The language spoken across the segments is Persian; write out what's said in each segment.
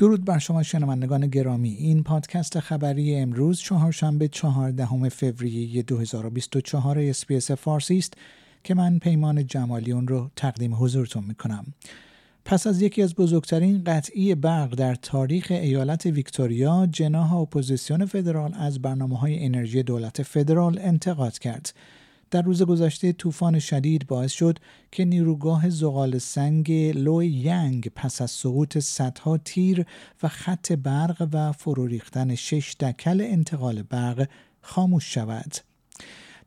درود بر شما شنوندگان گرامی. این پادکست خبری امروز چهارشنبه چهاردهم فوریه 2024 اس‌بی‌اس فارسی است که من پیمان جمالی اون رو تقدیم حضورتون می‌کنم. پس از یکی از بزرگترین قطعی برق در تاریخ ایالت ویکتوریا جناح اپوزیسیون فدرال از برنامه های انرژی دولت فدرال انتقاد کرد. در روز گذشته طوفان شدید باعث شد که نیروگاه زغال سنگ لوی ینگ پس از سقوط صدها تیر و خط برق و فرو ریختن شش دکل انتقال برق خاموش شود.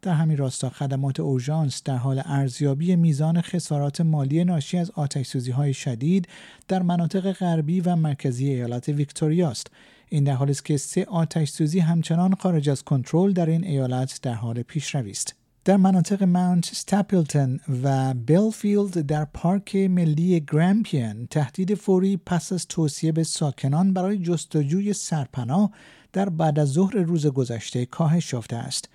در همین راستا خدمات اورژانس در حال ارزیابی میزان خسارات مالی ناشی از آتش های شدید در مناطق غربی و مرکزی ایالت ویکتوریا است. این در حالی است که سه آتش سوزی همچنان خارج از کنترل در این ایالت در حال پیشروی است. در مناطق ماونت ستاپلتن و بیلفیلد در پارک ملی گرامپین تهدید فوری پس از توصیه به ساکنان برای جستجوی سرپناه در بعد از ظهر روز گذشته کاهش یافته است.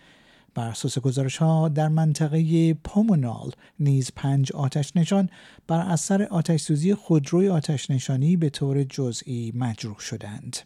بر اساس گزارش ها در منطقه پومونال نیز پنج آتش نشان بر اثر آتش سوزی خودروی آتش نشانی به طور جزئی مجروح شدند.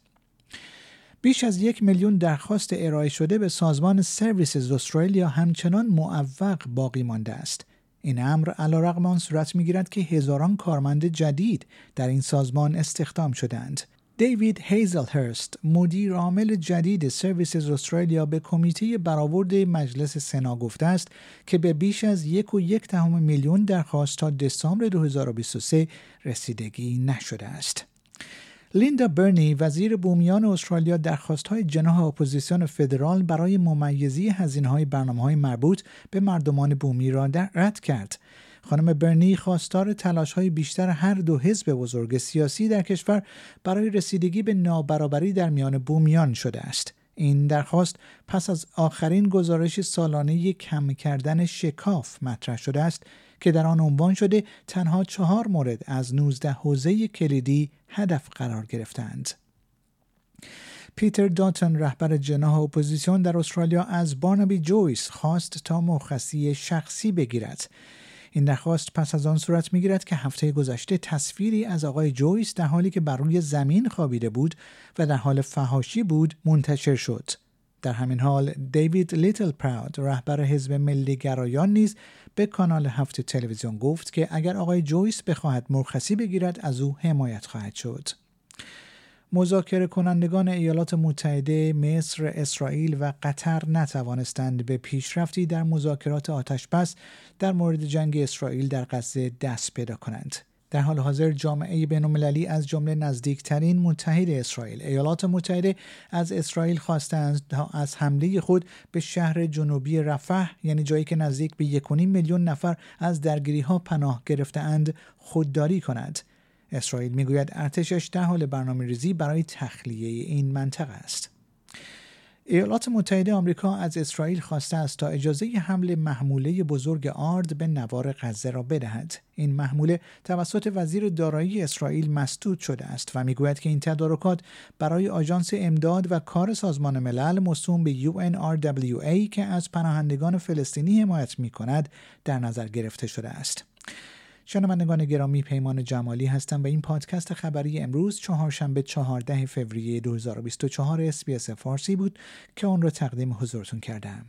بیش از یک میلیون درخواست ارائه شده به سازمان سرویسز استرالیا همچنان معوق باقی مانده است. این امر علیرغم آن صورت می‌گیرد که هزاران کارمند جدید در این سازمان استخدام شدند. دیوید هیزل هرست مدیر عامل جدید سرویسز استرالیا به کمیته برآورد مجلس سنا گفته است که به بیش از یک و یک دهم میلیون درخواست تا دسامبر 2023 رسیدگی نشده است. لیندا برنی وزیر بومیان استرالیا درخواست های جناح اپوزیسیون فدرال برای ممیزی هزینه های برنامه های مربوط به مردمان بومی را در رد کرد. خانم برنی خواستار تلاش های بیشتر هر دو حزب بزرگ سیاسی در کشور برای رسیدگی به نابرابری در میان بومیان شده است. این درخواست پس از آخرین گزارش سالانه کم کردن شکاف مطرح شده است که در آن عنوان شده تنها چهار مورد از 19 حوزه کلیدی هدف قرار گرفتند. پیتر داتن رهبر جناح اپوزیسیون در استرالیا از بارنابی جویس خواست تا مرخصی شخصی بگیرد این درخواست پس از آن صورت می‌گیرد که هفته گذشته تصویری از آقای جویس در حالی که بر روی زمین خوابیده بود و در حال فهاشی بود منتشر شد در همین حال دیوید لیتل پراود رهبر حزب ملی گرایان نیز به کانال هفت تلویزیون گفت که اگر آقای جویس بخواهد مرخصی بگیرد از او حمایت خواهد شد. مذاکره کنندگان ایالات متحده، مصر، اسرائیل و قطر نتوانستند به پیشرفتی در مذاکرات آتشبس در مورد جنگ اسرائیل در غزه دست پیدا کنند. در حال حاضر جامعه بینالمللی از جمله نزدیکترین متحد اسرائیل ایالات متحده از اسرائیل خواستند تا از حمله خود به شهر جنوبی رفح یعنی جایی که نزدیک به 1.5 میلیون نفر از درگیری ها پناه گرفتهاند خودداری کند اسرائیل می‌گوید ارتشش در حال برنامه ریزی برای تخلیه این منطقه است. ایالات متحده آمریکا از اسرائیل خواسته است تا اجازه حمل محموله بزرگ آرد به نوار غزه را بدهد. این محموله توسط وزیر دارایی اسرائیل مسدود شده است و می‌گوید که این تدارکات برای آژانس امداد و کار سازمان ملل موسوم به UNRWA که از پناهندگان فلسطینی حمایت می کند در نظر گرفته شده است. شنوندگان گرامی پیمان جمالی هستم و این پادکست خبری امروز چهارشنبه 14 فوریه 2024 SBS فارسی بود که آن را تقدیم حضورتون کردم.